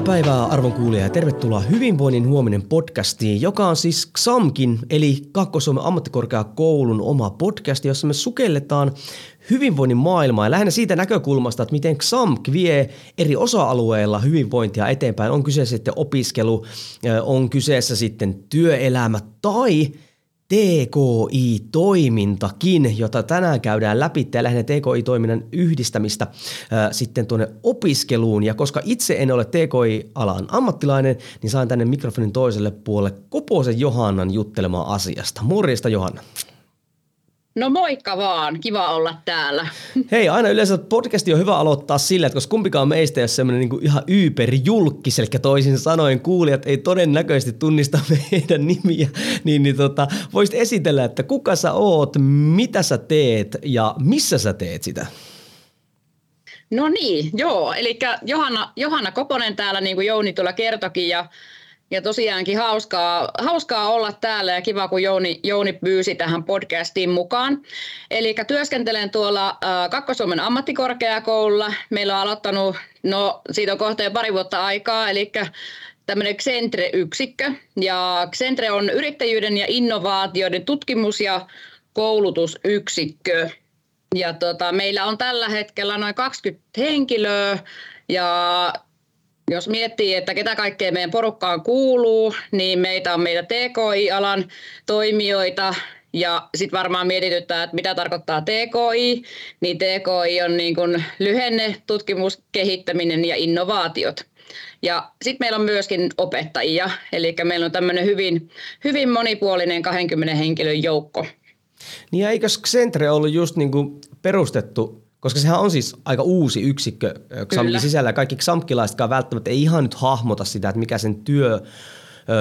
Hyvää päivää arvon kuulija ja tervetuloa Hyvinvoinnin huominen podcastiin, joka on siis XAMKin eli Kakko-Suomen ammattikorkeakoulun oma podcast, jossa me sukelletaan hyvinvoinnin maailmaa ja lähinnä siitä näkökulmasta, että miten XAMK vie eri osa-alueilla hyvinvointia eteenpäin. On kyseessä sitten opiskelu, on kyseessä sitten työelämä tai – TKI-toimintakin, jota tänään käydään läpi ja lähinnä TKI-toiminnan yhdistämistä ää, sitten tuonne opiskeluun. Ja koska itse en ole TKI-alan ammattilainen, niin saan tänne mikrofonin toiselle puolelle Koposen Johannan juttelemaan asiasta. Morjesta Johanna. No moikka vaan, kiva olla täällä. Hei, aina yleensä podcasti on hyvä aloittaa sillä, että koska kumpikaan meistä ei ole semmoinen niin ihan yyperjulkkis, eli toisin sanoen kuulijat ei todennäköisesti tunnista meidän nimiä, niin, niin tota, voisit esitellä, että kuka sä oot, mitä sä teet ja missä sä teet sitä? No niin, joo, eli Johanna, Johanna Koponen täällä, niin kuin Jouni tuolla kertokin, ja ja tosiaankin hauskaa, hauskaa olla täällä ja kiva, kun Jouni, Jouni pyysi tähän podcastiin mukaan. Eli työskentelen tuolla äh, Kakkosuomen ammattikorkeakoululla. Meillä on aloittanut, no siitä on kohta jo pari vuotta aikaa, eli tämmöinen Xentre-yksikkö. Ja Xentre on yrittäjyyden ja innovaatioiden tutkimus- ja koulutusyksikkö. Ja tota, meillä on tällä hetkellä noin 20 henkilöä ja jos miettii, että ketä kaikkea meidän porukkaan kuuluu, niin meitä on meitä TKI-alan toimijoita, ja sitten varmaan mietityttää, että mitä tarkoittaa TKI, niin TKI on niin kuin lyhenne, tutkimus, kehittäminen ja innovaatiot. Ja sitten meillä on myöskin opettajia, eli meillä on tämmöinen hyvin, hyvin monipuolinen 20 henkilön joukko. Niin eikö Xentre ollut just niin kuin perustettu koska sehän on siis aika uusi yksikkö XAMKin sisällä. Kaikki XAMKilaisetkaan välttämättä ei ihan nyt hahmota sitä, että mikä sen työ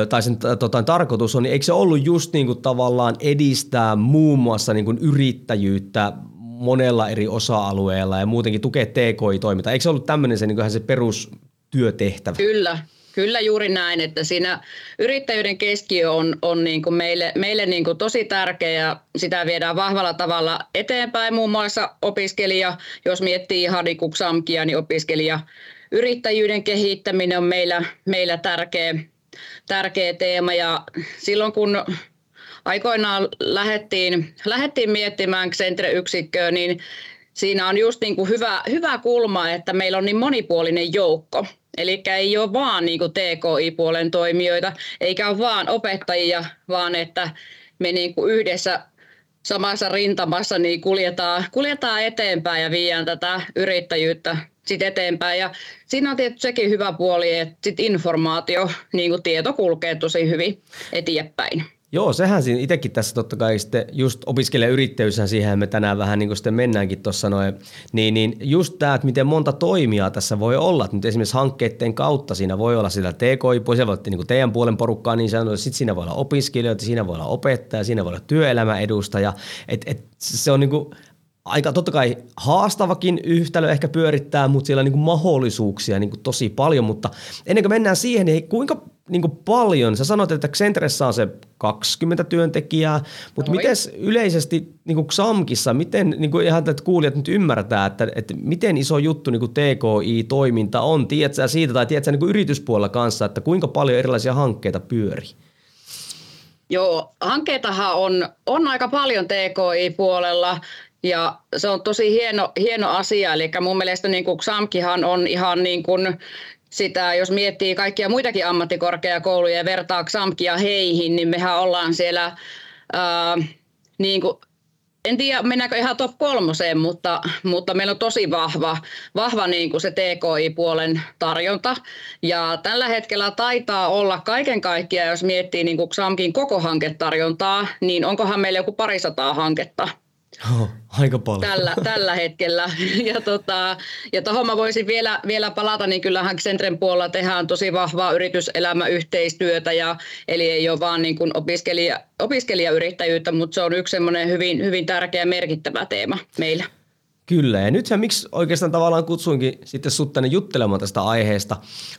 tai sen tota, tarkoitus on, niin eikö se ollut just niin kuin tavallaan edistää muun muassa niin kuin yrittäjyyttä monella eri osa-alueella ja muutenkin tukea TKI-toimintaa? Eikö se ollut tämmöinen se, niin se perustyötehtävä? Kyllä, Kyllä juuri näin, että siinä yrittäjyyden keskiö on, on niin kuin meille, meille niin kuin tosi tärkeä ja sitä viedään vahvalla tavalla eteenpäin. Muun muassa opiskelija, jos miettii Hadikuksamkia, niin opiskelija yrittäjyyden kehittäminen on meillä, meillä tärkeä, tärkeä teema ja silloin kun aikoinaan lähdettiin, lähdettiin miettimään Xentre-yksikköä, niin siinä on just niin kuin hyvä, hyvä kulma, että meillä on niin monipuolinen joukko. Eli ei ole vaan niin kuin TKI-puolen toimijoita, eikä ole vaan opettajia, vaan että me niin kuin yhdessä samassa rintamassa niin kuljetaan, kuljetaan eteenpäin ja viedään tätä yrittäjyyttä sit eteenpäin. Ja siinä on tietysti sekin hyvä puoli, että sit informaatio, niin kuin tieto kulkee tosi hyvin eteenpäin. Joo, sehän siinä itsekin tässä totta kai sitten just opiskelijayrittäjyyshän siihen me tänään vähän niin kuin sitten mennäänkin tuossa noin, niin, niin just tämä, että miten monta toimijaa tässä voi olla, että nyt esimerkiksi hankkeiden kautta siinä voi olla sitä TKI, se voi olla niin teidän puolen porukkaa niin sanotusti, sitten siinä voi olla opiskelijoita, siinä voi olla opettaja, siinä voi olla työelämäedustaja, että et se on niin kuin aika totta kai haastavakin yhtälö ehkä pyörittää, mutta siellä on niin mahdollisuuksia niin tosi paljon, mutta ennen kuin mennään siihen, niin kuinka niin kuin paljon, sä sanoit, että Xentressä on se 20 työntekijää, mutta miten yleisesti niin kuin XAMKissa, miten niin kuin ihan että kuulijat nyt ymmärtää, että, että miten iso juttu niin kuin TKI-toiminta on, tiedätkö siitä tai tiedätkö niin kuin yrityspuolella kanssa, että kuinka paljon erilaisia hankkeita pyörii? Joo, hankkeitahan on, on aika paljon TKI-puolella ja se on tosi hieno, hieno asia. Eli mun mielestä niin kuin XAMKihan on ihan niin kuin sitä, jos miettii kaikkia muitakin ammattikorkeakouluja ja vertaa XAMKia heihin, niin mehän ollaan siellä ää, niin kuin en tiedä, mennäänkö ihan top kolmoseen, mutta, mutta meillä on tosi vahva, vahva niin kuin se TKI-puolen tarjonta. Ja tällä hetkellä taitaa olla kaiken kaikkiaan, jos miettii niin kuin XAMKin koko hanketarjontaa, niin onkohan meillä joku parisataa hanketta Oh, aika paljon. Tällä, tällä hetkellä. Ja, tota, ja tuohon mä voisin vielä, vielä palata, niin kyllähän Centren puolella tehdään tosi vahvaa yrityselämäyhteistyötä, ja, eli ei ole vaan niin kuin opiskelija, opiskelijayrittäjyyttä, mutta se on yksi semmoinen hyvin, hyvin tärkeä merkittävä teema meillä. Kyllä, ja nythän miksi oikeastaan tavallaan kutsuinkin sitten sut tänne juttelemaan tästä aiheesta.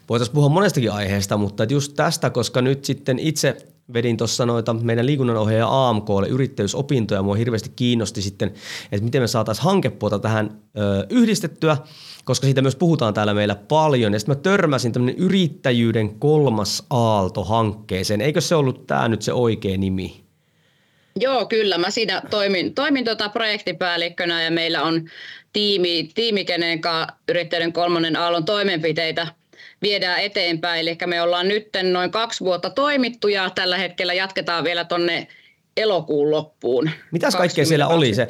Voitaisiin puhua monestakin aiheesta, mutta just tästä, koska nyt sitten itse vedin tuossa noita meidän liikunnanohjaaja AMKlle yrittäjyysopintoja. Mua hirveästi kiinnosti sitten, että miten me saataisiin hankepuolta tähän ö, yhdistettyä, koska siitä myös puhutaan täällä meillä paljon. Ja sitten mä törmäsin tämmöinen yrittäjyyden kolmas aalto hankkeeseen. Eikö se ollut tämä nyt se oikea nimi? Joo, kyllä. Mä siinä toimin, toimin tuota projektipäällikkönä ja meillä on tiimi, tiimi kenen kanssa yrittäjyyden kolmannen aallon toimenpiteitä viedään eteenpäin. Eli me ollaan nyt noin kaksi vuotta toimittu ja tällä hetkellä jatketaan vielä tuonne elokuun loppuun. Mitäs kaikkea siellä oli? Se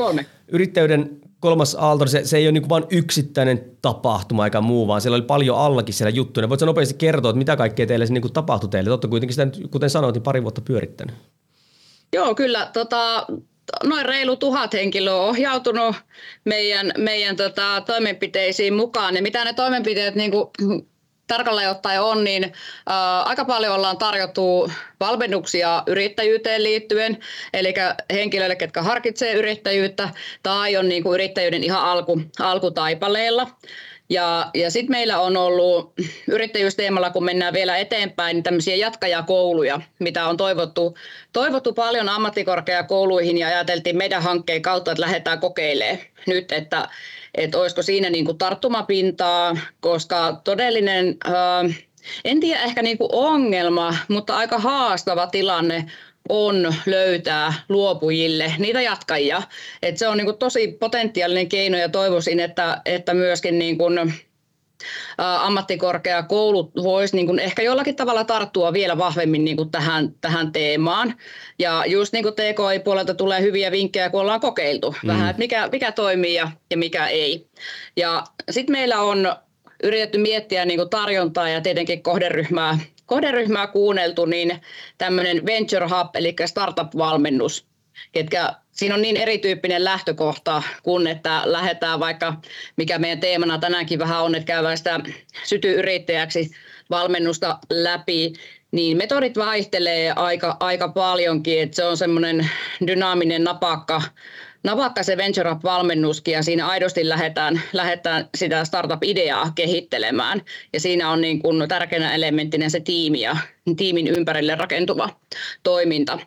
yrittäjyyden kolmas aalto, se, se ei ole niin vain yksittäinen tapahtuma eikä muu, vaan siellä oli paljon allakin siellä juttuja. Voitko nopeasti kertoa, että mitä kaikkea teille se niin tapahtui teille? Totta kuitenkin sitä, kuten sanoit, niin pari vuotta pyörittänyt. Joo, kyllä. Tota, noin reilu tuhat henkilöä on ohjautunut meidän, meidän tota, toimenpiteisiin mukaan. Ja mitä ne toimenpiteet niin kuin, tarkalleen ottaen on, niin ää, aika paljon ollaan tarjottu valmennuksia yrittäjyyteen liittyen, eli henkilöille, ketkä harkitsee yrittäjyyttä tai on niin kuin yrittäjyyden ihan alku, alkutaipaleella. Ja, ja sitten meillä on ollut yrittäjyysteemalla, kun mennään vielä eteenpäin, niin tämmöisiä jatkajakouluja, mitä on toivottu, toivottu paljon ammattikorkeakouluihin ja ajateltiin meidän hankkeen kautta, että lähdetään kokeilemaan nyt, että, että olisiko siinä niin kuin tarttumapintaa, koska todellinen... Ää, en tiedä ehkä niin kuin ongelma, mutta aika haastava tilanne on löytää luopujille niitä jatkajia. Et se on niin kuin tosi potentiaalinen keino ja toivoisin, että, että myöskin niin kuin, ammattikorkeakoulut voisi niin ehkä jollakin tavalla tarttua vielä vahvemmin niin kuin tähän, tähän teemaan. Ja just niin kuin TKI-puolelta tulee hyviä vinkkejä, kun ollaan kokeiltu mm. vähän, että mikä, mikä toimii ja, ja mikä ei. Ja sitten meillä on yritetty miettiä niin kuin tarjontaa ja tietenkin kohderyhmää kohderyhmää kuunneltu, niin tämmöinen Venture Hub, eli startup-valmennus, ketkä siinä on niin erityyppinen lähtökohta, kun että lähdetään vaikka, mikä meidän teemana tänäänkin vähän on, että käydään sitä sytyyrittäjäksi valmennusta läpi, niin metodit vaihtelee aika, aika paljonkin, että se on semmoinen dynaaminen napakka napakka se Venture Up-valmennuskin ja siinä aidosti lähdetään, lähdetään sitä startup-ideaa kehittelemään. Ja siinä on niin kuin tärkeänä elementtinä se tiimi ja tiimin ympärille rakentuva toiminta.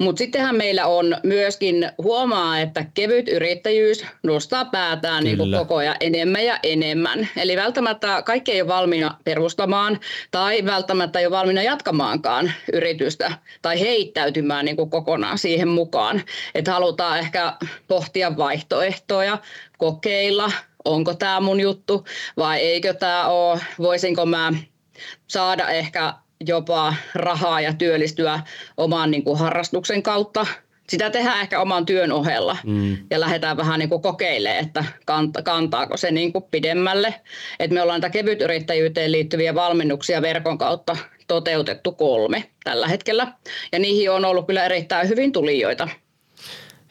Mutta sittenhän meillä on myöskin huomaa, että kevyt yrittäjyys nostaa päätään niin kuin koko ajan enemmän ja enemmän. Eli välttämättä kaikki ei ole valmiina perustamaan tai välttämättä ei ole valmiina jatkamaankaan yritystä tai heittäytymään niin kuin kokonaan siihen mukaan. Että halutaan ehkä pohtia vaihtoehtoja, kokeilla, onko tämä mun juttu vai eikö tämä ole, voisinko mä saada ehkä jopa rahaa ja työllistyä oman niin kuin harrastuksen kautta. Sitä tehdään ehkä oman työn ohella mm. ja lähdetään vähän niin kuin kokeilemaan, että kantaako se niin kuin pidemmälle. Et me ollaan kevytyrittäjyyteen liittyviä valmennuksia verkon kautta toteutettu kolme tällä hetkellä. Ja niihin on ollut kyllä erittäin hyvin tulijoita.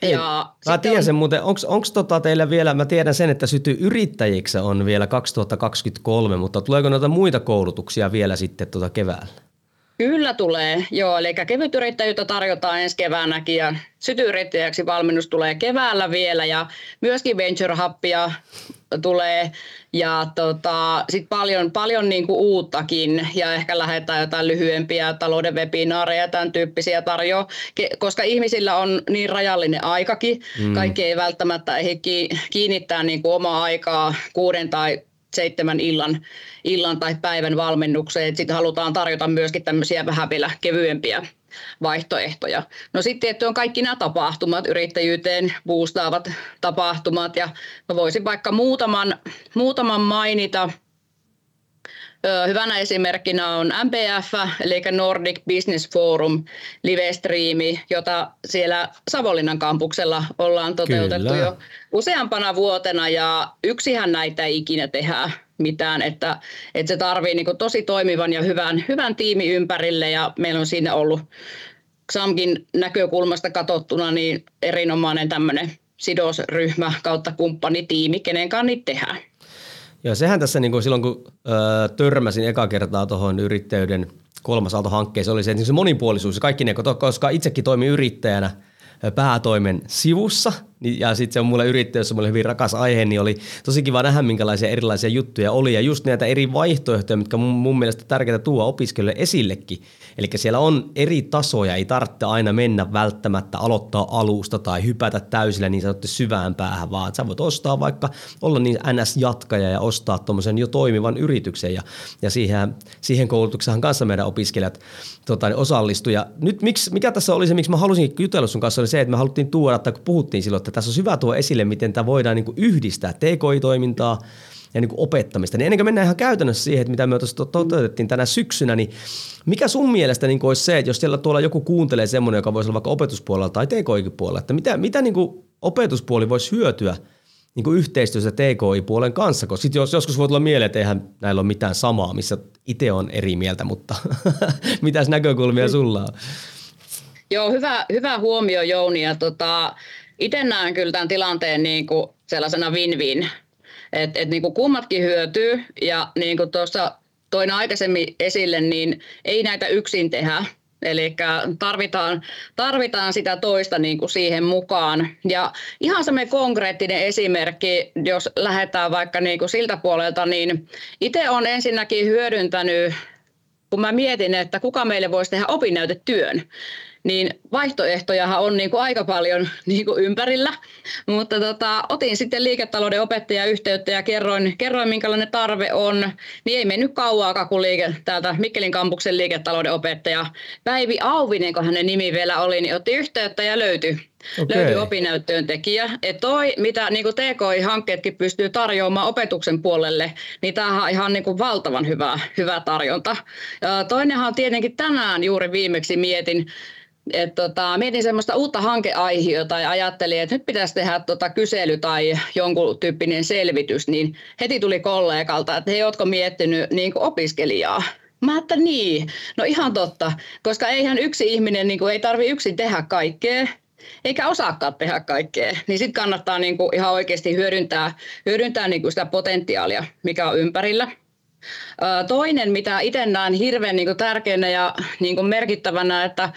Ei, ja mä tiedän on... sen muuten, onko tota teillä vielä, mä tiedän sen, että syty yrittäjiksi on vielä 2023, mutta tuleeko noita muita koulutuksia vielä sitten tuota keväällä? Kyllä tulee, joo. Eli kevytyrittäjyyttä tarjotaan ensi keväänäkin ja sytyyrittäjäksi valmennus tulee keväällä vielä ja myöskin Venture Hubia tulee ja tota, sit paljon, paljon niin kuin uuttakin ja ehkä lähdetään jotain lyhyempiä talouden webinaareja tämän tyyppisiä tarjoa, koska ihmisillä on niin rajallinen aikakin. Mm. Kaikki ei välttämättä ehdi kiinnittää niin kuin omaa aikaa kuuden tai seitsemän illan, illan tai päivän valmennukseen. Sitten halutaan tarjota myöskin tämmöisiä vähän vielä kevyempiä vaihtoehtoja. No sitten tietty on kaikki nämä tapahtumat, yrittäjyyteen boostaavat tapahtumat ja voisin vaikka muutaman, muutaman mainita. Hyvänä esimerkkinä on MPF, eli Nordic Business Forum live-striimi, jota siellä Savonlinnan kampuksella ollaan toteutettu Kyllä. jo useampana vuotena, ja yksihän näitä ei ikinä tehdä mitään, että, että se tarvii niin tosi toimivan ja hyvän, hyvän tiimi ympärille, ja meillä on siinä ollut XAMKin näkökulmasta katsottuna niin erinomainen tämmöinen sidosryhmä kautta kumppanitiimi, kenen kanssa niitä tehdään. Joo, sehän tässä niin kuin silloin, kun ö, törmäsin eka kertaa tuohon yrittäjyyden kolmas oli se, että se monipuolisuus ja kaikki ne, koska itsekin toimin yrittäjänä – päätoimen sivussa. Niin, ja sitten se on mulle yrittäjyys, mulle hyvin rakas aihe, niin oli tosi kiva nähdä, minkälaisia erilaisia juttuja oli. Ja just näitä eri vaihtoehtoja, mitkä mun, mun mielestä tärkeää tuoda opiskelijoille esillekin. Eli siellä on eri tasoja, ei tarvitse aina mennä välttämättä aloittaa alusta tai hypätä täysillä niin sanotusti syvään päähän, vaan sä voit ostaa vaikka, olla niin NS-jatkaja ja ostaa tuommoisen jo toimivan yrityksen ja, ja siihen, siihen koulutuksahan kanssa meidän opiskelijat tota, osallistu. Ja nyt miksi, mikä tässä oli se, miksi mä halusin jutella sun kanssa, oli se, että me haluttiin tuoda, että kun puhuttiin silloin, tässä on hyvä tuo esille, miten tämä voidaan niin yhdistää TKI-toimintaa ja niin opettamista. Niin ennen kuin mennään ihan käytännössä siihen, että mitä me tuossa toteutettiin tänä syksynä, niin mikä sun mielestä niin olisi se, että jos siellä tuolla joku kuuntelee semmoinen, joka voisi olla vaikka opetuspuolella tai TKI-puolella, että mitä, mitä niin opetuspuoli voisi hyötyä – niin kuin yhteistyössä TKI-puolen kanssa, koska sit jos, joskus voi tulla mieleen, että eihän näillä ole mitään samaa, missä itse on eri mieltä, mutta mitäs näkökulmia sulla on? Joo, hyvä, hyvä huomio Jouni. Ja tota, itse näen kyllä tämän tilanteen niin kuin sellaisena win-win, että et niin kummatkin hyötyy ja niin kuin tuossa toin aikaisemmin esille, niin ei näitä yksin tehdä, Eli tarvitaan, tarvitaan sitä toista niin kuin siihen mukaan. Ja ihan semmoinen konkreettinen esimerkki, jos lähdetään vaikka niin kuin siltä puolelta, niin itse olen ensinnäkin hyödyntänyt, kun mä mietin, että kuka meille voisi tehdä opinnäytetyön, niin vaihtoehtojahan on niin kuin aika paljon niin kuin ympärillä. Mutta tota, otin sitten liiketalouden opettaja yhteyttä ja kerroin, kerroin, minkälainen tarve on. Niin ei mennyt kauaa, kun liike, täältä Mikkelin kampuksen liiketalouden opettaja Päivi Auvinen, kun hänen nimi vielä oli, niin otti yhteyttä ja löytyi Okay. löytyi opinnäyttöön tekijä. Et toi, mitä niin TKI-hankkeetkin pystyy tarjoamaan opetuksen puolelle, niin tämähän on ihan niin kuin valtavan hyvä, hyvä tarjonta. Ja toinenhan on tietenkin tänään juuri viimeksi mietin, et tota, mietin semmoista uutta hankeaihiota ja ajattelin, että nyt pitäisi tehdä tota kysely tai jonkun tyyppinen selvitys, niin heti tuli kollegalta, että he ootko miettinyt niin opiskelijaa. Mä että niin, no ihan totta, koska eihän yksi ihminen niin kuin, ei tarvi yksin tehdä kaikkea, eikä osaakaan tehdä kaikkea, niin sitten kannattaa niin kuin ihan oikeasti hyödyntää, hyödyntää niin kuin sitä potentiaalia, mikä on ympärillä. Toinen, mitä itse näen hirveän niin tärkeänä ja niin merkittävänä, että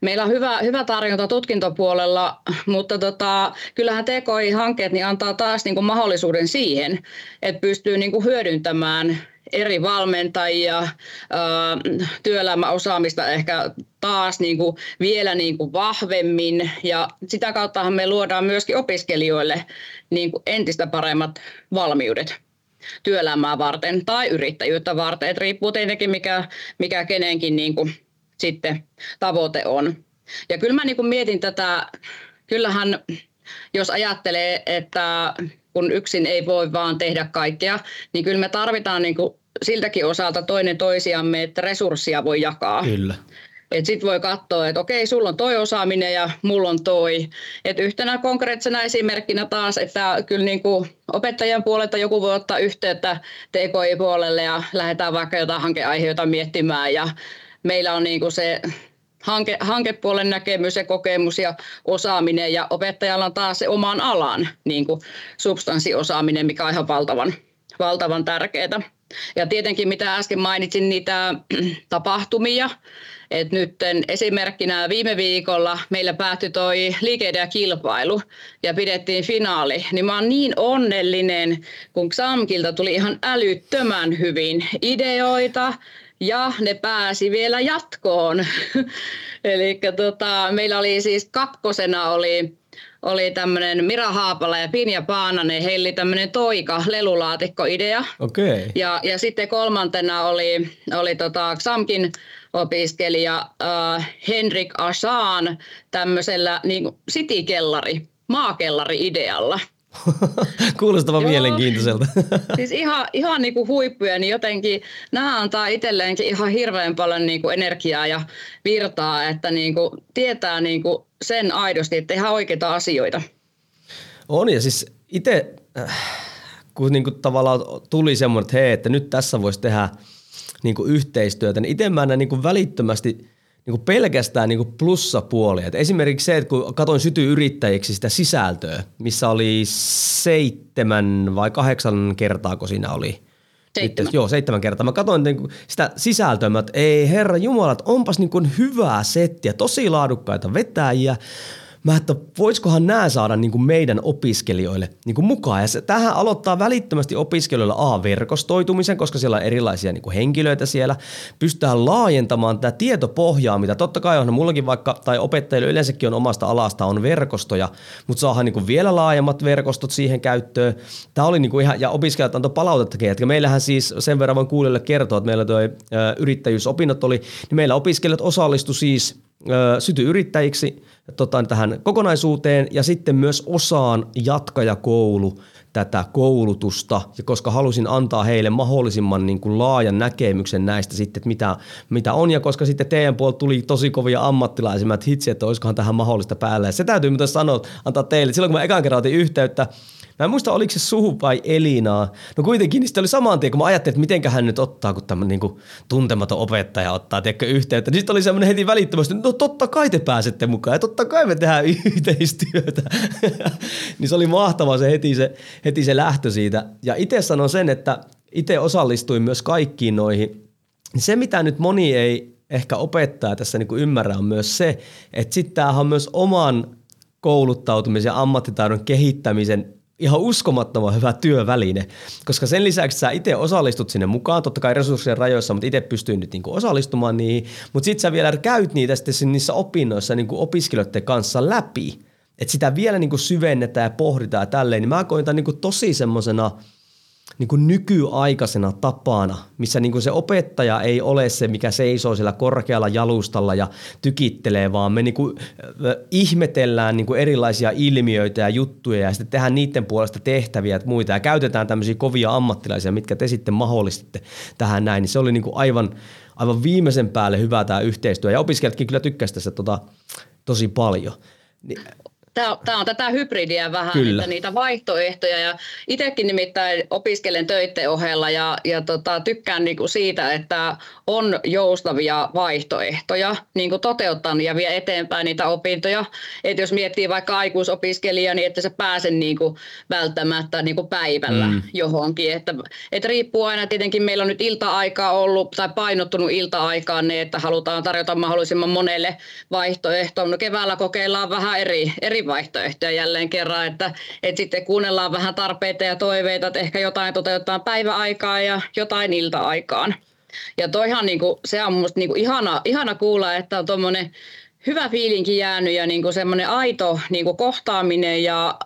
meillä on hyvä, hyvä tarjonta tutkintopuolella, mutta tota, kyllähän TKI-hankkeet niin antaa taas niin mahdollisuuden siihen, että pystyy niin hyödyntämään eri valmentajia, työelämäosaamista ehkä taas niin kuin vielä niin kuin vahvemmin. Ja sitä kauttahan me luodaan myöskin opiskelijoille niin kuin entistä paremmat valmiudet työelämää varten tai yrittäjyyttä varten. Et riippuu tietenkin mikä, mikä kenenkin niin kuin sitten tavoite on. Ja kyllä mä niin kuin mietin tätä, kyllähän jos ajattelee, että kun yksin ei voi vaan tehdä kaikkea, niin kyllä me tarvitaan niin kuin siltäkin osalta toinen toisiamme, että resurssia voi jakaa. Kyllä. Sitten voi katsoa, että okei, sulla on toi osaaminen ja mulla on toi. Et yhtenä konkreettisena esimerkkinä taas, että kyllä niin kuin opettajan puolelta joku voi ottaa yhteyttä TKI-puolelle ja lähdetään vaikka jotain hankeaiheita miettimään ja meillä on niin kuin se hanke, hankepuolen näkemys ja kokemus ja osaaminen ja opettajalla on taas se oman alan niin kuin substanssiosaaminen, mikä on ihan valtavan, valtavan tärkeää. Ja tietenkin mitä äsken mainitsin, niitä tapahtumia, et nyt esimerkkinä viime viikolla meillä päättyi toi kilpailu ja pidettiin finaali. Niin mä oon niin onnellinen, kun Xamkilta tuli ihan älyttömän hyvin ideoita ja ne pääsi vielä jatkoon. Eli tota, meillä oli siis kakkosena oli oli tämmöinen Mira Haapala ja Pinja Paananen, heillä oli tämmöinen toika lelulaatikko-idea. Okay. Ja, ja sitten kolmantena oli, oli tota Xamkin opiskelija äh, Henrik Asaan tämmöisellä niin city-kellari, maakellari-idealla. Kuulostava mielenkiintoiselta. siis ihan, ihan niin kuin huippuja, niin jotenkin nämä antaa itselleenkin ihan hirveän paljon niin kuin energiaa ja virtaa, että niin kuin tietää niin kuin sen aidosti, että tehdään oikeita asioita. On ja siis itse, äh, kun niin kuin tavallaan tuli semmoinen, että hei, että nyt tässä voisi tehdä – niin kuin yhteistyötä, niin itse mä näen niin kuin välittömästi niin kuin pelkästään niin kuin plussapuolia. Et esimerkiksi se, että kun katsoin syty yrittäjiksi sitä sisältöä, missä oli seitsemän vai kahdeksan kertaa, kun siinä oli. Seitsemän. Nyt, joo, seitsemän kertaa. Mä katsoin niin kuin sitä sisältöä, että ei herra Jumala, onpas niin kuin hyvää settiä, tosi laadukkaita vetäjiä, mä että voisikohan nämä saada niin kuin meidän opiskelijoille niin kuin mukaan. Ja se, tähän aloittaa välittömästi opiskelijoilla A-verkostoitumisen, koska siellä on erilaisia niin kuin henkilöitä siellä. Pystytään laajentamaan tätä tietopohjaa, mitä totta kai on mullakin vaikka, tai opettajille yleensäkin on omasta alasta, on verkostoja, mutta saadaan niin kuin vielä laajemmat verkostot siihen käyttöön. Tämä oli niin kuin ihan, ja opiskelijat antoi palautettakin, että meillähän siis sen verran voin kuulijoille kertoa, että meillä tuo yrittäjyysopinnot oli, niin meillä opiskelijat osallistu siis syty yrittäjiksi tota, tähän kokonaisuuteen ja sitten myös osaan jatkajakoulu tätä koulutusta, ja koska halusin antaa heille mahdollisimman niin kuin laajan näkemyksen näistä sitten, että mitä, mitä on, ja koska sitten teidän puolelta tuli tosi kovia ammattilaisia, että hitsi, että olisikohan tähän mahdollista päällä. Ja se täytyy myös sanoa, antaa teille, silloin kun mä ekan kerran otin yhteyttä, Mä en muista, oliko se Suhu vai Elinaa. No kuitenkin, niin sitten oli saman tien, kun mä ajattelin, että miten hän nyt ottaa, kun tämmöinen niin tuntematon opettaja ottaa tiedätkö, yhteyttä. Niin sitten oli semmoinen heti välittömästi, no totta kai te pääsette mukaan ja totta kai me tehdään yhteistyötä. niin se oli mahtava se heti, se heti se lähtö siitä. Ja itse sanon sen, että itse osallistuin myös kaikkiin noihin. Se, mitä nyt moni ei ehkä opettaa tässä niin ymmärrä, on myös se, että sitten tämähän on myös oman kouluttautumisen ja ammattitaidon kehittämisen ihan uskomattoman hyvä työväline, koska sen lisäksi sä itse osallistut sinne mukaan, totta kai resurssien rajoissa, mutta itse pystyy nyt niinku osallistumaan niihin, mutta sitten sä vielä käyt niitä sitten niissä opinnoissa niinku opiskelijoiden kanssa läpi, että sitä vielä niinku syvennetään ja pohditaan ja tälleen, niin mä koin tämän niinku tosi semmoisena – niin kuin nykyaikaisena tapana, missä niin kuin se opettaja ei ole se, mikä seisoo siellä korkealla jalustalla ja tykittelee, vaan me niin kuin, ihmetellään niin kuin erilaisia ilmiöitä ja juttuja ja sitten tehdään niiden puolesta tehtäviä ja muita. Ja käytetään tämmöisiä kovia ammattilaisia, mitkä te sitten mahdollistitte tähän näin, niin se oli niin kuin aivan, aivan viimeisen päälle hyvä tämä yhteistyö. Ja opiskelijatkin kyllä tykkäsivät tässä tota, tosi paljon. Niin, Tämä, tämä on tätä hybridiä vähän, Kyllä. että niitä vaihtoehtoja. Ja itsekin nimittäin opiskelen töiden ohella ja, ja tota, tykkään niinku siitä, että on joustavia vaihtoehtoja niinku toteuttaa ja vie eteenpäin niitä opintoja. Et jos miettii vaikka aikuisopiskelija, niin että se pääse niinku välttämättä niinku päivällä mm. johonkin. Että, et riippuu aina tietenkin, meillä on nyt ilta-aikaa ollut tai painottunut ilta-aikaan ne, että halutaan tarjota mahdollisimman monelle vaihtoehtoa. No keväällä kokeillaan vähän eri, eri eri vaihtoehtoja jälleen kerran, että, että sitten kuunnellaan vähän tarpeita ja toiveita, että ehkä jotain toteutetaan päiväaikaa ja jotain ilta-aikaan. Ja toihan niin kuin, se on minusta niin ihana, ihana kuulla, että on tuommoinen hyvä fiilinki jäänyt ja niin kuin semmoinen aito niin kuin kohtaaminen ja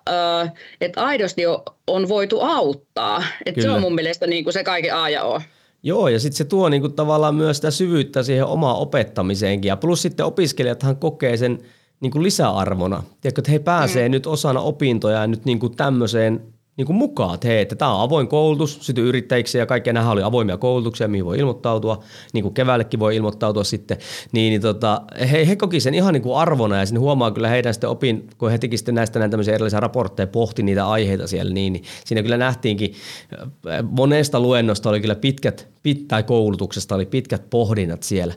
että aidosti on voitu auttaa. Että se on mun mielestä niin kuin se kaiken A ja O. Joo, ja sitten se tuo niinku tavallaan myös sitä syvyyttä siihen omaan opettamiseenkin. Ja plus sitten opiskelijathan kokee sen niin kuin lisäarvona. Tiedätkö, että he pääsee mm. nyt osana opintoja nyt niin kuin tämmöiseen niin kuin mukaan, että hei, että tämä on avoin koulutus, syty yrittäjiksi ja kaikkea. Nämä oli avoimia koulutuksia, mihin voi ilmoittautua, niin kuin keväällekin voi ilmoittautua sitten, niin, niin tota, he, he koki sen ihan niin kuin arvona ja sinne huomaa kyllä heidän sitten opin, kun he teki sitten näistä näitä tämmöisiä erilaisia raportteja, pohti niitä aiheita siellä, niin, niin siinä kyllä nähtiinkin, äh, monesta luennosta oli kyllä pitkät, pit, tai koulutuksesta oli pitkät pohdinnat siellä.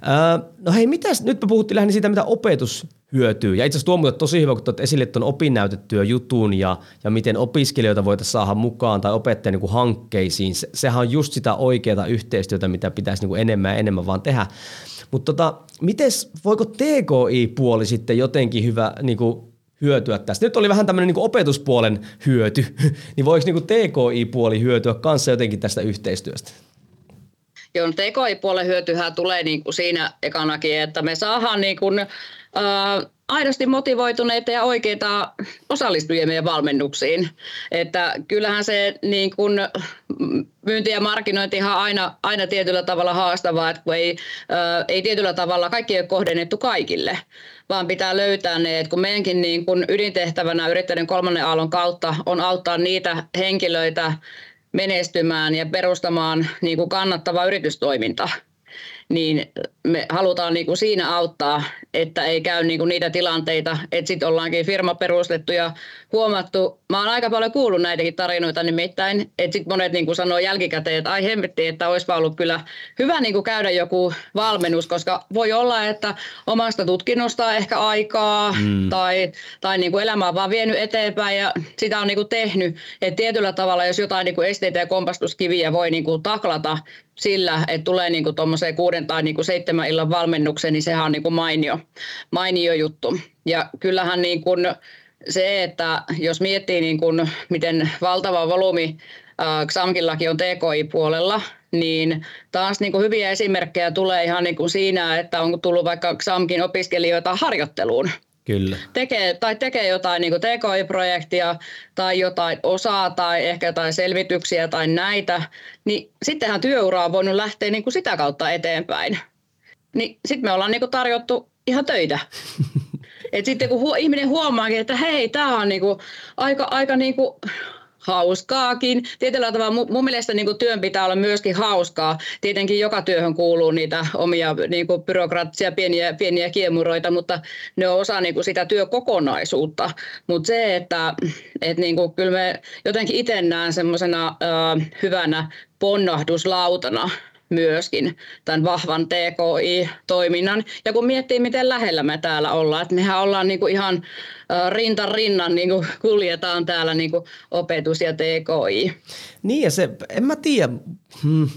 Ää, no hei, mitäs, nyt me puhuttiin lähinnä siitä, mitä opetus hyötyy. Ja itse asiassa tuo tosi hyvä, kun olet esille tuon opinnäytettyä jutun ja, ja miten opiskelijoita voitaisiin saada mukaan tai opettajan niin hankkeisiin. Se, sehän on just sitä oikeaa yhteistyötä, mitä pitäisi niin kuin enemmän ja enemmän vaan tehdä. Mutta tota, mites, voiko TKI-puoli sitten jotenkin hyvä niin kuin hyötyä tästä? Nyt oli vähän tämmöinen niin opetuspuolen hyöty, niin voiko niin TKI-puoli hyötyä kanssa jotenkin tästä yhteistyöstä? Joo, no TKI-puolen hyötyhän tulee niin kuin siinä ekanakin, että me saadaan niin kuin, aidosti motivoituneita ja oikeita osallistujia meidän valmennuksiin. Että kyllähän se niin kuin, myynti ja markkinointi ihan aina, aina tietyllä tavalla haastavaa, että kun ei, ei tietyllä tavalla kaikki ole kohdennettu kaikille vaan pitää löytää ne, että kun meidänkin niin kun ydintehtävänä yrittäjän kolmannen aallon kautta on auttaa niitä henkilöitä, menestymään ja perustamaan niin kuin kannattavaa yritystoimintaa. Niin me halutaan niin kuin siinä auttaa, että ei käy niin kuin niitä tilanteita, että sitten ollaankin firma perustettu ja huomattu, mä oon aika paljon kuullut näitäkin tarinoita nimittäin, että sitten monet niin kuin sanoo jälkikäteen, että ai hemmetti, että olisi ollut kyllä hyvä niin kuin käydä joku valmennus, koska voi olla, että omasta tutkinnosta ehkä aikaa mm. tai, tai niin kuin elämä on vaan vienyt eteenpäin ja sitä on niin kuin tehnyt, että tietyllä tavalla, jos jotain niin kuin esteitä ja kompastuskiviä voi niin kuin taklata, sillä, että tulee niin tuommoiseen kuuden tai niin kuin seitsemän illan valmennukseen, niin sehän on niin kuin mainio, mainio juttu. Ja kyllähän niin kuin se, että jos miettii niin kuin, miten valtava volyymi äh, XAMKillakin on TKI-puolella, niin taas niin kuin hyviä esimerkkejä tulee ihan niin kuin siinä, että on tullut vaikka XAMKin opiskelijoita harjoitteluun Kyllä. Tekee, tai tekee jotain niin TKI-projektia tai jotain osaa tai ehkä jotain selvityksiä tai näitä, niin sittenhän työura on voinut lähteä niin kuin sitä kautta eteenpäin. Niin sitten me ollaan niin kuin tarjottu ihan töitä. Et sitten kun huo, ihminen huomaakin, että hei, tämä on niinku aika, aika niinku hauskaakin. Tietyllä tavalla mun, mielestä niin kuin työn pitää olla myöskin hauskaa. Tietenkin joka työhön kuuluu niitä omia niin kuin byrokraattisia pieniä, pieniä kiemuroita, mutta ne on osa niin kuin sitä työkokonaisuutta. Mutta se, että et niin kuin, kyllä me jotenkin itse näen semmoisena hyvänä ponnahduslautana myöskin tämän vahvan TKI-toiminnan. Ja kun miettii, miten lähellä me täällä ollaan, että mehän ollaan niin kuin ihan rinta rinnan niin kuin kuljetaan täällä niin kuin opetus ja TKI. Niin ja se, en mä tiedä, hmm,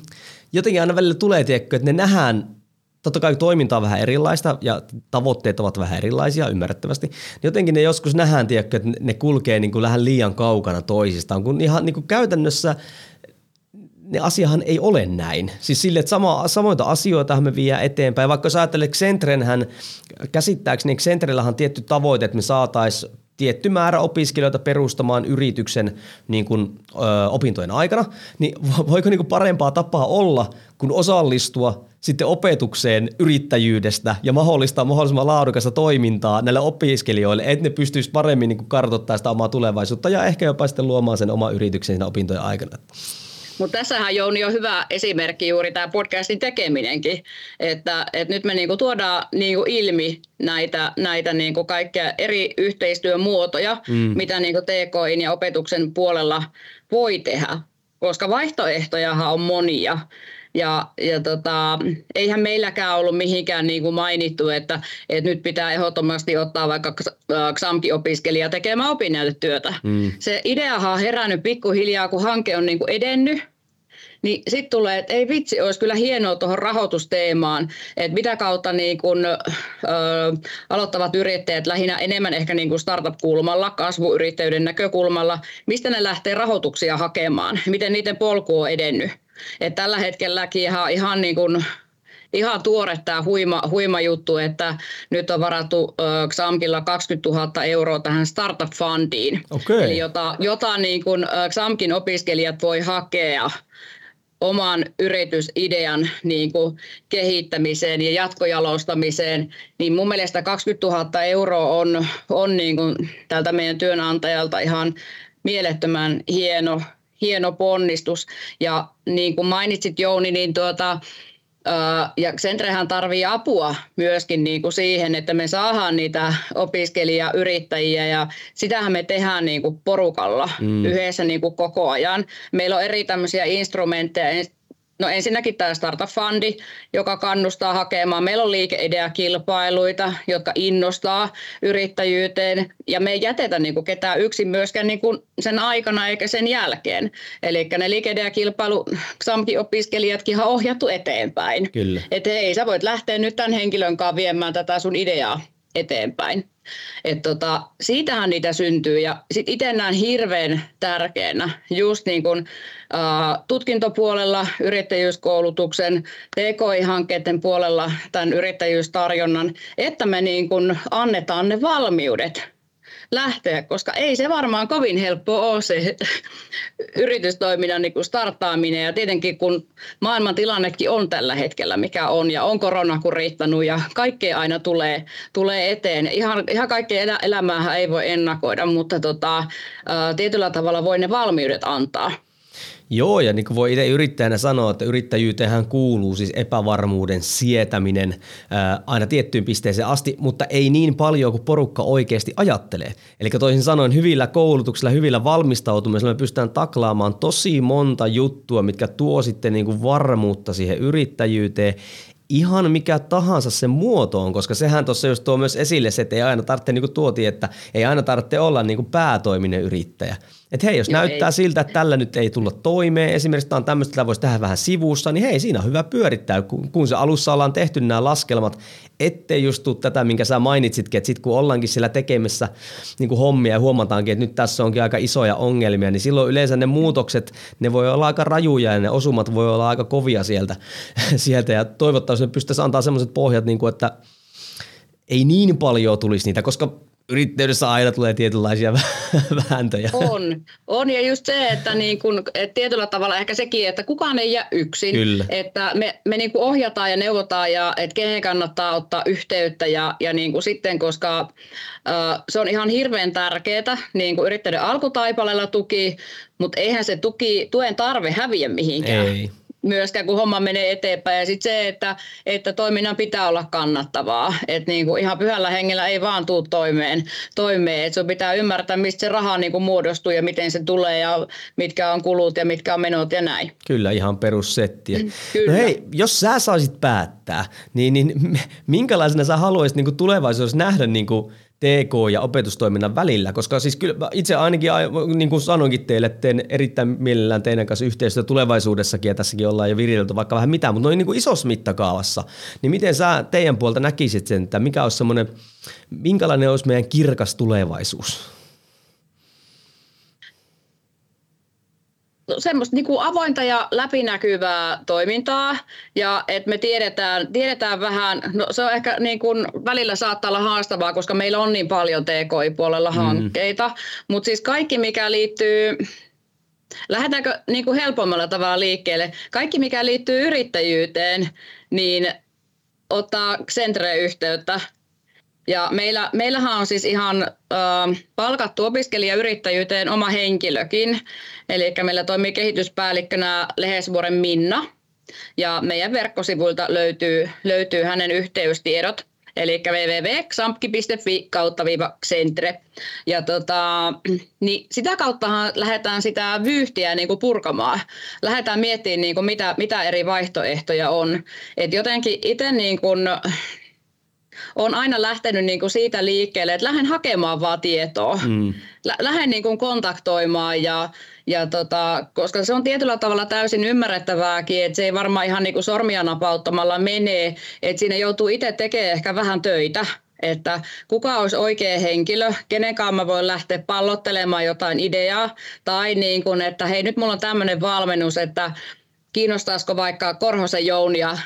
jotenkin aina välillä tulee, tiedätkö, että ne nähdään totta kai toiminta on vähän erilaista ja tavoitteet ovat vähän erilaisia ymmärrettävästi. Niin jotenkin ne joskus nähdään, tiedätkö, että ne kulkee niin kuin vähän liian kaukana toisistaan, kun ihan niin kuin käytännössä – ne asiahan ei ole näin. Siis sille, että sama, samoita asioita me vie eteenpäin. Vaikka jos ajattelee Xentrenhän, käsittääkseni Xentrellähän on tietty tavoite, että me saataisiin tietty määrä opiskelijoita perustamaan yrityksen niin kuin, ö, opintojen aikana, niin voiko niin kuin parempaa tapaa olla, kun osallistua sitten opetukseen yrittäjyydestä ja mahdollistaa mahdollisimman laadukasta toimintaa näille opiskelijoille, että ne pystyisi paremmin niin kartoittamaan sitä omaa tulevaisuutta ja ehkä jopa sitten luomaan sen oma yrityksen siinä opintojen aikana. Mutta tässähän Jouni on hyvä esimerkki juuri tämä podcastin tekeminenkin, että, että nyt me niinku tuodaan niinku ilmi näitä, näitä niinku kaikkia eri yhteistyömuotoja, mm. mitä niinku TKIn ja opetuksen puolella voi tehdä, koska vaihtoehtojahan on monia. Ja, ja tota, eihän meilläkään ollut mihinkään niin kuin mainittu, että, että nyt pitää ehdottomasti ottaa vaikka XAMKI-opiskelija tekemään opinnäytetyötä. Mm. Se ideahan on herännyt pikkuhiljaa, kun hanke on niin kuin edennyt niin sitten tulee, että ei vitsi, olisi kyllä hienoa tuohon rahoitusteemaan, että mitä kautta niin kun, ö, aloittavat yrittäjät lähinnä enemmän ehkä niin kuin startup-kulmalla, kasvuyrittäjyyden näkökulmalla, mistä ne lähtee rahoituksia hakemaan, miten niiden polku on edennyt. Et tällä hetkelläkin ihan, ihan niin kuin ihan tuore tämä huima, huima juttu, että nyt on varattu äh, XAMKilla 20 000 euroa tähän startup-fundiin, okay. eli jota, jota niin kuin, äh, XAMKin opiskelijat voi hakea oman yritysidean niin kuin kehittämiseen ja jatkojalostamiseen, niin mun mielestä 20 000 euroa on, on niin kuin tältä meidän työnantajalta ihan mielettömän hieno, hieno ponnistus. Ja niin kuin mainitsit Jouni, niin tuota, ja Sentrehän tarvii apua myöskin niin kuin siihen, että me saadaan niitä opiskelijayrittäjiä ja sitähän me tehdään niin kuin porukalla mm. yhdessä niin kuin koko ajan. Meillä on eri tämmöisiä instrumentteja, No ensinnäkin tämä Startup Fundi, joka kannustaa hakemaan. Meillä on liikeideakilpailuita, jotka innostaa yrittäjyyteen ja me ei jätetä niin kuin ketään yksin myöskään niin kuin sen aikana eikä sen jälkeen. Eli ne liikeideakilpailu XAMKI-opiskelijatkin on ohjattu eteenpäin. Kyllä. Että hei, sä voit lähteä nyt tämän henkilön kanssa viemään tätä sun ideaa eteenpäin. Et tota, siitähän niitä syntyy. Ja sitten itse näen hirveän tärkeänä just niin kun, uh, tutkintopuolella yrittäjyyskoulutuksen, TKI-hankkeiden puolella tämän yrittäjyystarjonnan, että me niin kun annetaan ne valmiudet lähteä, koska ei se varmaan kovin helppo ole se yritystoiminnan niin starttaaminen. Ja tietenkin kun maailman tilannekin on tällä hetkellä, mikä on, ja on korona riittänyt ja kaikkea aina tulee, tulee eteen. Ihan, ihan kaikkea elä, elämää ei voi ennakoida, mutta tota, tietyllä tavalla voi ne valmiudet antaa. Joo, ja niin kuin voi itse yrittäjänä sanoa, että yrittäjyyteen kuuluu siis epävarmuuden sietäminen ää, aina tiettyyn pisteeseen asti, mutta ei niin paljon kuin porukka oikeasti ajattelee. Eli toisin sanoen hyvillä koulutuksilla, hyvillä valmistautumisilla me pystytään taklaamaan tosi monta juttua, mitkä tuo sitten niin kuin varmuutta siihen yrittäjyyteen, ihan mikä tahansa se muoto on, koska sehän tuossa just tuo myös esille se, että ei aina tarvitse, niin kuin tuotiin, että ei aina tarvitse olla niin kuin päätoiminen yrittäjä. Että hei, jos Joo, näyttää ei. siltä, että tällä nyt ei tulla toimeen, esimerkiksi tämä on tämmöistä, että voisi tehdä vähän sivussa, niin hei, siinä on hyvä pyörittää, kun, kun se alussa ollaan tehty nämä laskelmat, ettei just tule tätä, minkä sä mainitsitkin, että sitten kun ollaankin siellä tekemässä niin kuin hommia ja huomataankin, että nyt tässä onkin aika isoja ongelmia, niin silloin yleensä ne muutokset, ne voi olla aika rajuja ja ne osumat voi olla aika kovia sieltä, sieltä ja toivottavasti me pystyttäisiin antaa semmoiset pohjat, niin kuin, että ei niin paljon tulisi niitä, koska yrittäjyydessä aina tulee tietynlaisia vääntöjä. On, on ja just se, että, niin kun, että tietyllä tavalla ehkä sekin, että kukaan ei jää yksin. Kyllä. Että me, me niin ohjataan ja neuvotaan ja että kehen kannattaa ottaa yhteyttä ja, ja niin kuin sitten, koska äh, se on ihan hirveän tärkeää, niin kuin yrittäjyyden alkutaipaleella tuki, mutta eihän se tuki, tuen tarve häviä mihinkään. Ei myöskään, kun homma menee eteenpäin. Ja sitten se, että, että toiminnan pitää olla kannattavaa. Että niin kuin ihan pyhällä hengellä ei vaan tule toimeen. toimeen. Että sun pitää ymmärtää, mistä se raha niin kuin muodostuu ja miten se tulee ja mitkä on kulut ja mitkä on menot ja näin. Kyllä, ihan perussettiä. Mm, kyllä. No hei, jos sä saisit päättää, niin, niin minkälaisena sä haluaisit niin kuin tulevaisuudessa nähdä niin kuin TK- ja opetustoiminnan välillä, koska siis kyllä itse ainakin, niin kuin sanoinkin teille, teen erittäin mielellään teidän kanssa yhteistyötä tulevaisuudessakin, ja tässäkin ollaan jo viritelty vaikka vähän mitään, mutta noin niin kuin isossa mittakaavassa, niin miten sä teidän puolta näkisit sen, että mikä olisi semmoinen, minkälainen olisi meidän kirkas tulevaisuus? Semmoista niin kuin avointa ja läpinäkyvää toimintaa ja että me tiedetään, tiedetään vähän, no se on ehkä niin kuin välillä saattaa olla haastavaa, koska meillä on niin paljon TKI-puolella mm. hankkeita, mm. mutta siis kaikki mikä liittyy Lähdetäänkö niin kuin helpommalla tavalla liikkeelle? Kaikki, mikä liittyy yrittäjyyteen, niin ottaa Centre yhteyttä ja meillä, meillähän on siis ihan äh, palkattu opiskelijayrittäjyyteen oma henkilökin. Eli meillä toimii kehityspäällikkönä Lehesvuoren Minna. Ja meidän verkkosivuilta löytyy, löytyy hänen yhteystiedot. Eli www.xampki.fi kautta viiva centre. Ja tota, niin sitä kauttahan lähdetään sitä vyyhtiä niin kuin purkamaan. Lähdetään miettimään, niin kuin mitä, mitä eri vaihtoehtoja on. Et jotenkin itse niin kuin, olen aina lähtenyt niin kuin siitä liikkeelle, että lähden hakemaan vaan tietoa. Mm. Lähden niin kuin kontaktoimaan ja, ja tota, koska se on tietyllä tavalla täysin ymmärrettävääkin, että se ei varmaan ihan niin kuin sormia napauttamalla mene, että siinä joutuu itse tekemään ehkä vähän töitä että kuka olisi oikea henkilö, kenen kanssa mä voin lähteä pallottelemaan jotain ideaa, tai niin kuin, että hei nyt mulla on tämmöinen valmennus, että kiinnostaisiko vaikka Korhosen Jounia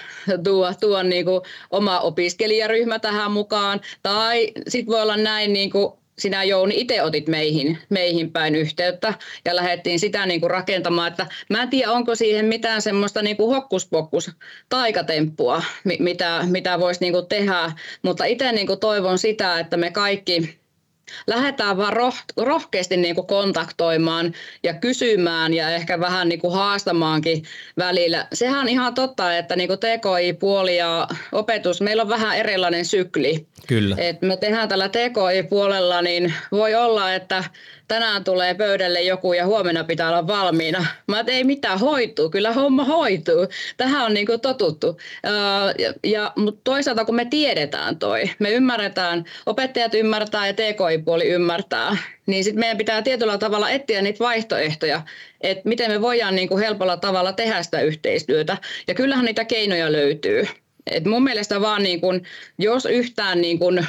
tuo, tuo niin kuin oma opiskelijaryhmä tähän mukaan. Tai sitten voi olla näin, niin kuin sinä Jouni itse otit meihin, meihin päin yhteyttä ja lähdettiin sitä niin kuin rakentamaan. Että mä en tiedä, onko siihen mitään semmoista niin kuin hokkuspokkus taikatemppua, mitä, mitä voisi niin kuin tehdä, mutta itse niin kuin toivon sitä, että me kaikki lähdetään vaan roh, rohkeasti niin kuin kontaktoimaan ja kysymään ja ehkä vähän niin kuin haastamaankin välillä. Sehän on ihan totta, että niin kuin TKI-puoli ja opetus, meillä on vähän erilainen sykli. Kyllä. Et me tehdään tällä TKI-puolella, niin voi olla, että tänään tulee pöydälle joku ja huomenna pitää olla valmiina. Mä että ei mitään, hoituu, kyllä homma hoituu. Tähän on niin kuin totuttu. Ja, ja, mutta toisaalta kun me tiedetään toi, me ymmärretään, opettajat ymmärtää ja TKI-puoli ymmärtää, niin sitten meidän pitää tietyllä tavalla etsiä niitä vaihtoehtoja, että miten me voidaan niin kuin helpolla tavalla tehdä sitä yhteistyötä. Ja kyllähän niitä keinoja löytyy. Et mun mielestä vaan niin kun, jos yhtään niin kun,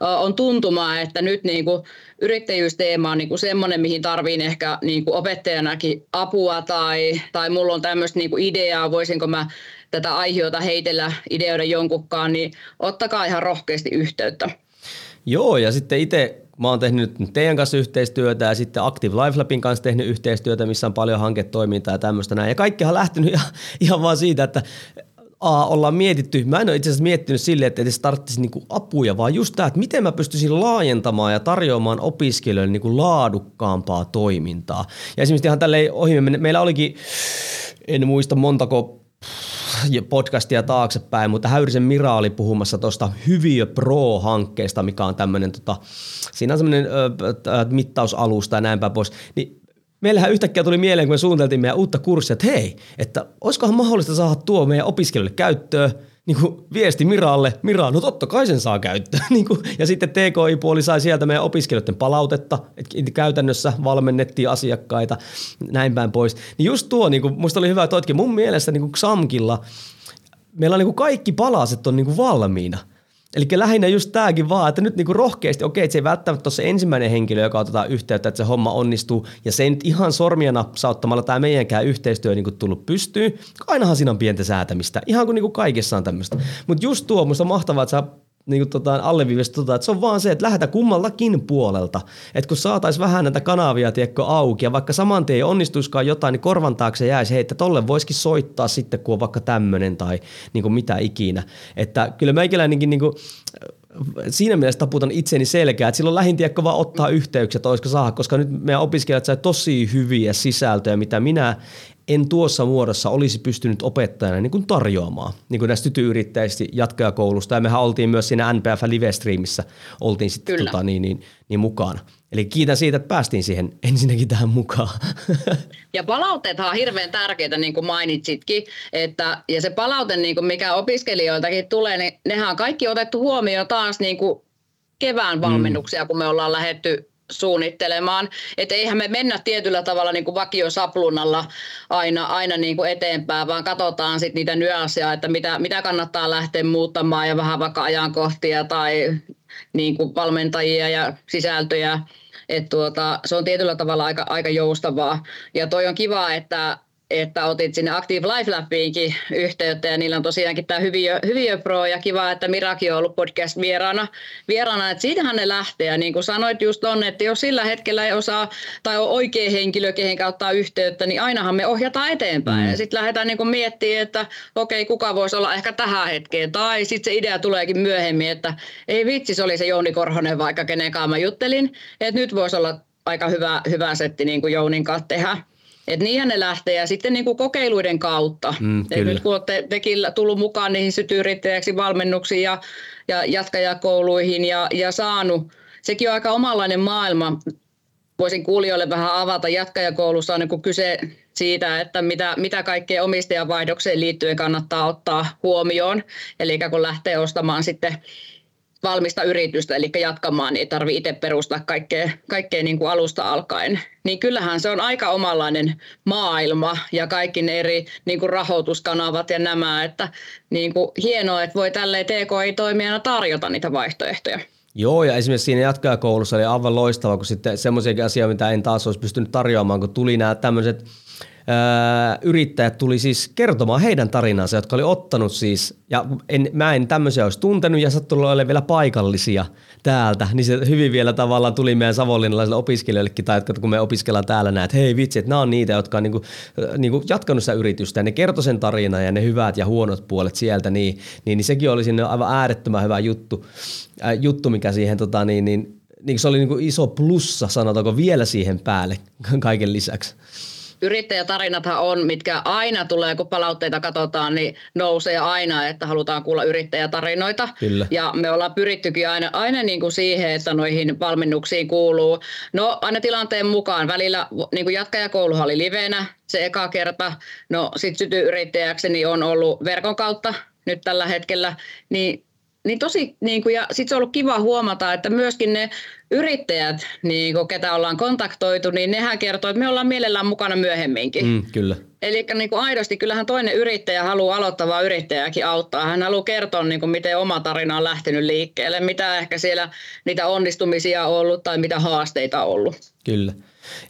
on tuntumaa, että nyt niin kuin yrittäjyysteema on niin kuin semmoinen, mihin tarviin ehkä niin kuin opettajanakin apua tai, tai mulla on tämmöistä niin kuin ideaa, voisinko mä tätä aiheota heitellä ideoida jonkunkaan, niin ottakaa ihan rohkeasti yhteyttä. Joo, ja sitten itse mä oon tehnyt teidän kanssa yhteistyötä ja sitten Active Life Labin kanssa tehnyt yhteistyötä, missä on paljon hanketoimintaa ja tämmöistä näin. Ja kaikkihan on lähtenyt ihan, ihan vaan siitä, että A, ollaan mietitty, mä en ole itse asiassa miettinyt silleen, että edes tarvitsisi niinku apuja, vaan just tämä, että miten mä pystyisin laajentamaan ja tarjoamaan opiskelijoille niinku laadukkaampaa toimintaa. Ja esimerkiksi ihan tälleen ohi, meillä olikin, en muista montako podcastia taaksepäin, mutta Häyrisen Mira oli puhumassa tuosta Hyviö Pro-hankkeesta, mikä on tämmöinen, tota, siinä on semmoinen mittausalusta ja näin päin pois. Niin meillähän yhtäkkiä tuli mieleen, kun me suunniteltiin meidän uutta kurssia, että hei, että olisikohan mahdollista saada tuo meidän opiskelijoille käyttöön niin kuin viesti Miralle, Mira, no totta kai sen saa käyttöön. niin kuin, ja sitten TKI-puoli sai sieltä meidän opiskelijoiden palautetta, että käytännössä valmennettiin asiakkaita, näin päin pois. Niin just tuo, niin kuin, musta oli hyvä toitkin, mun mielestä niin kuin Xamkilla, meillä on niin kuin kaikki palaset on niin kuin valmiina – Eli lähinnä just tämäkin vaan, että nyt niinku rohkeasti, okei, että se ei välttämättä ole se ensimmäinen henkilö, joka otetaan yhteyttä, että se homma onnistuu, ja se ei nyt ihan sormia napsauttamalla tämä meidänkään yhteistyö niinku tullut pystyyn. Ainahan siinä on pientä säätämistä, ihan kuin niinku kaikessa on tämmöistä. Mutta just tuo, musta on mahtavaa, että sä niin kuin tota, alleviivistä tota, että se on vaan se, että lähdetään kummallakin puolelta. Että kun saataisiin vähän näitä kanavia tiedätkö, auki ja vaikka saman tien ei onnistuiskaan jotain, niin korvan taakse jäisi, hei, että tolle voisikin soittaa sitten, kun on vaikka tämmöinen tai niin kuin mitä ikinä. Että kyllä meikäläinenkin niin kuin, siinä mielessä taputan itseni selkää, että silloin lähin tiedätkö vaan ottaa yhteyksiä, että olisiko saada, koska nyt meidän opiskelijat sai tosi hyviä sisältöjä, mitä minä en tuossa muodossa olisi pystynyt opettajana niin kuin tarjoamaan niin kuin näistä tytöyrittäjistä jatkajakoulusta. Ja mehän oltiin myös siinä NPF Live-streamissä, oltiin sitten tota, niin, niin, niin, mukana. Eli kiitän siitä, että päästiin siihen ensinnäkin tähän mukaan. Ja palautteethan on hirveän tärkeitä, niin kuin mainitsitkin. Että, ja se palaute, niin kuin mikä opiskelijoiltakin tulee, niin nehän on kaikki otettu huomioon taas niin kuin kevään valmennuksia, mm. kun me ollaan lähetty suunnittelemaan. Että eihän me mennä tietyllä tavalla niin kuin vakiosaplunalla aina, aina niin kuin eteenpäin, vaan katsotaan sitten niitä nyansseja, että mitä, mitä kannattaa lähteä muuttamaan ja vähän vaikka ajankohtia tai niin kuin valmentajia ja sisältöjä. Et tuota, se on tietyllä tavalla aika, aika joustavaa. Ja toi on kiva, että että otit sinne Active Life Labiinkin yhteyttä ja niillä on tosiaankin tämä Hyviö, Hyviö Pro ja kiva, että Miraki on ollut podcast vieraana, vieraana että siitähän ne lähtee ja niin kuin sanoit just on, että jos sillä hetkellä ei osaa tai on oikea henkilö, kehen kautta yhteyttä, niin ainahan me ohjataan eteenpäin mm. ja sitten lähdetään niin miettimään, että okei, kuka voisi olla ehkä tähän hetkeen tai sitten se idea tuleekin myöhemmin, että ei vitsi, se oli se Jouni Korhonen vaikka kenen kanssa mä juttelin, että nyt voisi olla aika hyvä, hyvä setti niin kuin Jounin kanssa tehdä. Et niinhän ne lähtee ja sitten niin kuin kokeiluiden kautta. Mm, nyt kun olette tekin tullut mukaan niihin sytyyrittäjäksi valmennuksiin ja, ja jatkajakouluihin ja, ja saanut, sekin on aika omanlainen maailma. Voisin kuulijoille vähän avata. Jatkajakoulussa on niin kyse siitä, että mitä, mitä kaikkea omistajavaihdokseen liittyen kannattaa ottaa huomioon. Eli kun lähtee ostamaan sitten valmista yritystä, eli jatkamaan, niin ei tarvitse itse perustaa kaikkea, kaikkea niin kuin alusta alkaen. Niin kyllähän se on aika omanlainen maailma ja kaikki ne eri niin kuin rahoituskanavat ja nämä, että niin kuin hienoa, että voi tälleen TKI-toimijana tarjota niitä vaihtoehtoja. Joo, ja esimerkiksi siinä jatkajakoulussa oli aivan loistava, kun sitten semmoisia asioita, mitä en taas olisi pystynyt tarjoamaan, kun tuli nämä tämmöiset – yrittäjät tuli siis kertomaan heidän tarinansa, jotka oli ottanut siis, ja en, mä en tämmöisiä olisi tuntenut ja sattunut olemaan vielä paikallisia täältä, niin se hyvin vielä tavallaan tuli meidän savonlinnalaisille opiskelijoillekin, tai kun me opiskellaan täällä näet, että hei vitsi, että nämä on niitä, jotka on niinku, niinku jatkanut sitä yritystä, ja ne kertoi sen tarinan ja ne hyvät ja huonot puolet sieltä, niin, niin, niin sekin oli sinne aivan äärettömän hyvä juttu, äh, juttu mikä siihen tota, niin, niin, niin se oli niinku iso plussa, sanotaanko vielä siihen päälle kaiken lisäksi yrittäjätarinathan on, mitkä aina tulee, kun palautteita katsotaan, niin nousee aina, että halutaan kuulla yrittäjätarinoita. Kyllä. Ja me ollaan pyrittykin aina, aina niin kuin siihen, että noihin valmennuksiin kuuluu, no aina tilanteen mukaan. Välillä niin kuin jatkajakouluhan oli livenä, se eka kerta. No sitten sytyyrittäjäkseni on ollut verkon kautta nyt tällä hetkellä, niin niin tosi, niin kuin, ja sitten se on ollut kiva huomata, että myöskin ne yrittäjät, niin kuin, ketä ollaan kontaktoitu, niin nehän kertoo, että me ollaan mielellään mukana myöhemminkin. Mm, kyllä. Eli niin kuin aidosti, kyllähän toinen yrittäjä haluaa aloittavaa yrittäjääkin auttaa. Hän haluaa kertoa, niin kuin, miten oma tarina on lähtenyt liikkeelle, mitä ehkä siellä niitä onnistumisia on ollut tai mitä haasteita on ollut. Kyllä.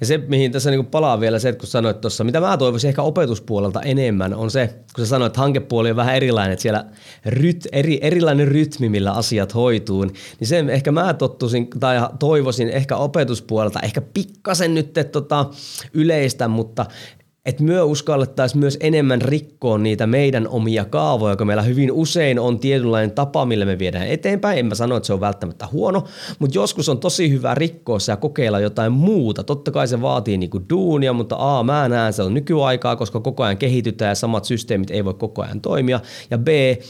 Ja se, mihin tässä niin palaa vielä se, että kun sanoit tuossa, mitä mä toivoisin ehkä opetuspuolelta enemmän, on se, kun sä sanoit, että hankepuoli on vähän erilainen, että siellä ryt, eri, erilainen rytmi, millä asiat hoituu, niin se ehkä mä tottusin tai toivoisin ehkä opetuspuolelta, ehkä pikkasen nyt tota, yleistä, mutta että myö uskallettaisiin myös enemmän rikkoa niitä meidän omia kaavoja, kun meillä hyvin usein on tietynlainen tapa, millä me viedään eteenpäin. En mä sano, että se on välttämättä huono, mutta joskus on tosi hyvä rikkoa se ja kokeilla jotain muuta. Totta kai se vaatii niinku duunia, mutta A, mä näen se on nykyaikaa, koska koko ajan kehitytään ja samat systeemit ei voi koko ajan toimia. Ja B,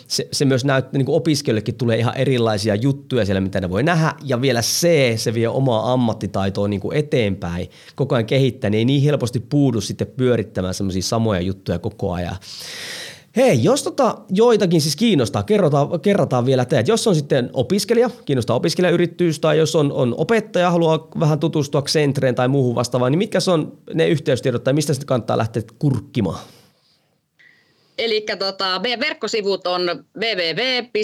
se, se myös näyttää, niin opiskelijoillekin tulee ihan erilaisia juttuja siellä, mitä ne voi nähdä. Ja vielä C, se vie omaa ammattitaitoa niin eteenpäin, koko ajan kehittää, niin ei niin helposti puudu sitten pyöri pyörittämään semmoisia samoja juttuja koko ajan. Hei, jos tota joitakin siis kiinnostaa, kerrotaan, kerrataan vielä teet. Jos on sitten opiskelija, kiinnostaa opiskelijayrittäjyys tai jos on, on opettaja, haluaa vähän tutustua Centreen tai muuhun vastaavaan, niin mitkä on ne yhteystiedot tai mistä sitten kannattaa lähteä kurkkimaan? Eli tota, meidän verkkosivut on www.xamk.fi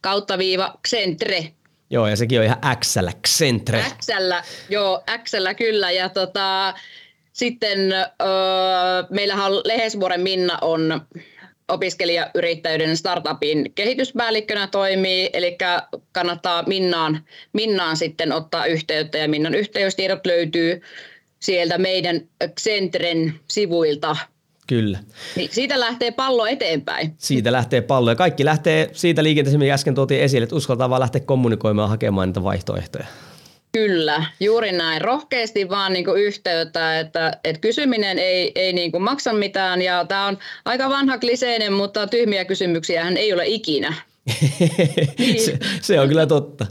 kautta viiva Centre. Joo, ja sekin on ihan X-llä, Xentre. X-llä, joo, X-llä kyllä. Ja tota, sitten öö, meillähän Lehesvuoren Minna on opiskelijayrittäjyyden startupin kehityspäällikkönä toimii, eli kannattaa Minnaan, Minnaan sitten ottaa yhteyttä ja Minnan yhteystiedot löytyy sieltä meidän Xentren sivuilta Kyllä. Niin siitä lähtee pallo eteenpäin. Siitä lähtee pallo ja kaikki lähtee siitä liikenteestä, mikä äsken tuotiin esille, että uskaltaa vaan lähteä kommunikoimaan hakemaan niitä vaihtoehtoja. Kyllä, juuri näin. Rohkeasti vaan niin yhteyttä, että, että kysyminen ei, ei niin maksa mitään ja tämä on aika vanha kliseinen, mutta tyhmiä kysymyksiä hän ei ole ikinä. se, se on kyllä totta.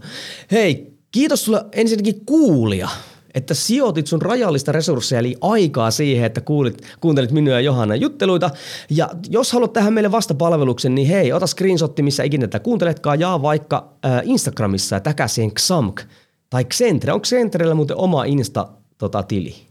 Hei, kiitos sulle ensinnäkin kuulia että sijoitit sun rajallista resursseja eli aikaa siihen, että kuulit, kuuntelit minua ja Johanna jutteluita. Ja jos haluat tähän meille vastapalveluksen, niin hei, ota screenshotti, missä ikinä tätä kuunteletkaan, jaa vaikka äh, Instagramissa ja täkä siihen XAMK tai Xentre. Onko Xentrellä muuten oma Insta-tili? Tota,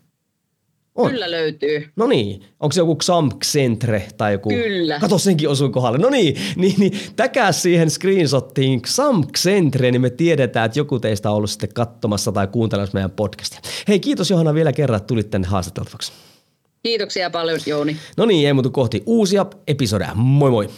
on. Kyllä löytyy. No niin, onko se joku Xamk-centre tai joku? Kyllä. Kato, senkin osui kohdalle. No niin, niin, niin täkää siihen screenshottiin Xamk-centre, niin me tiedetään, että joku teistä on ollut sitten katsomassa tai kuuntelemassa meidän podcastia. Hei, kiitos Johanna vielä kerran, että tulit tänne haastateltavaksi. Kiitoksia paljon, Jouni. No niin, ei muuta kohti uusia episodeja. Moi moi!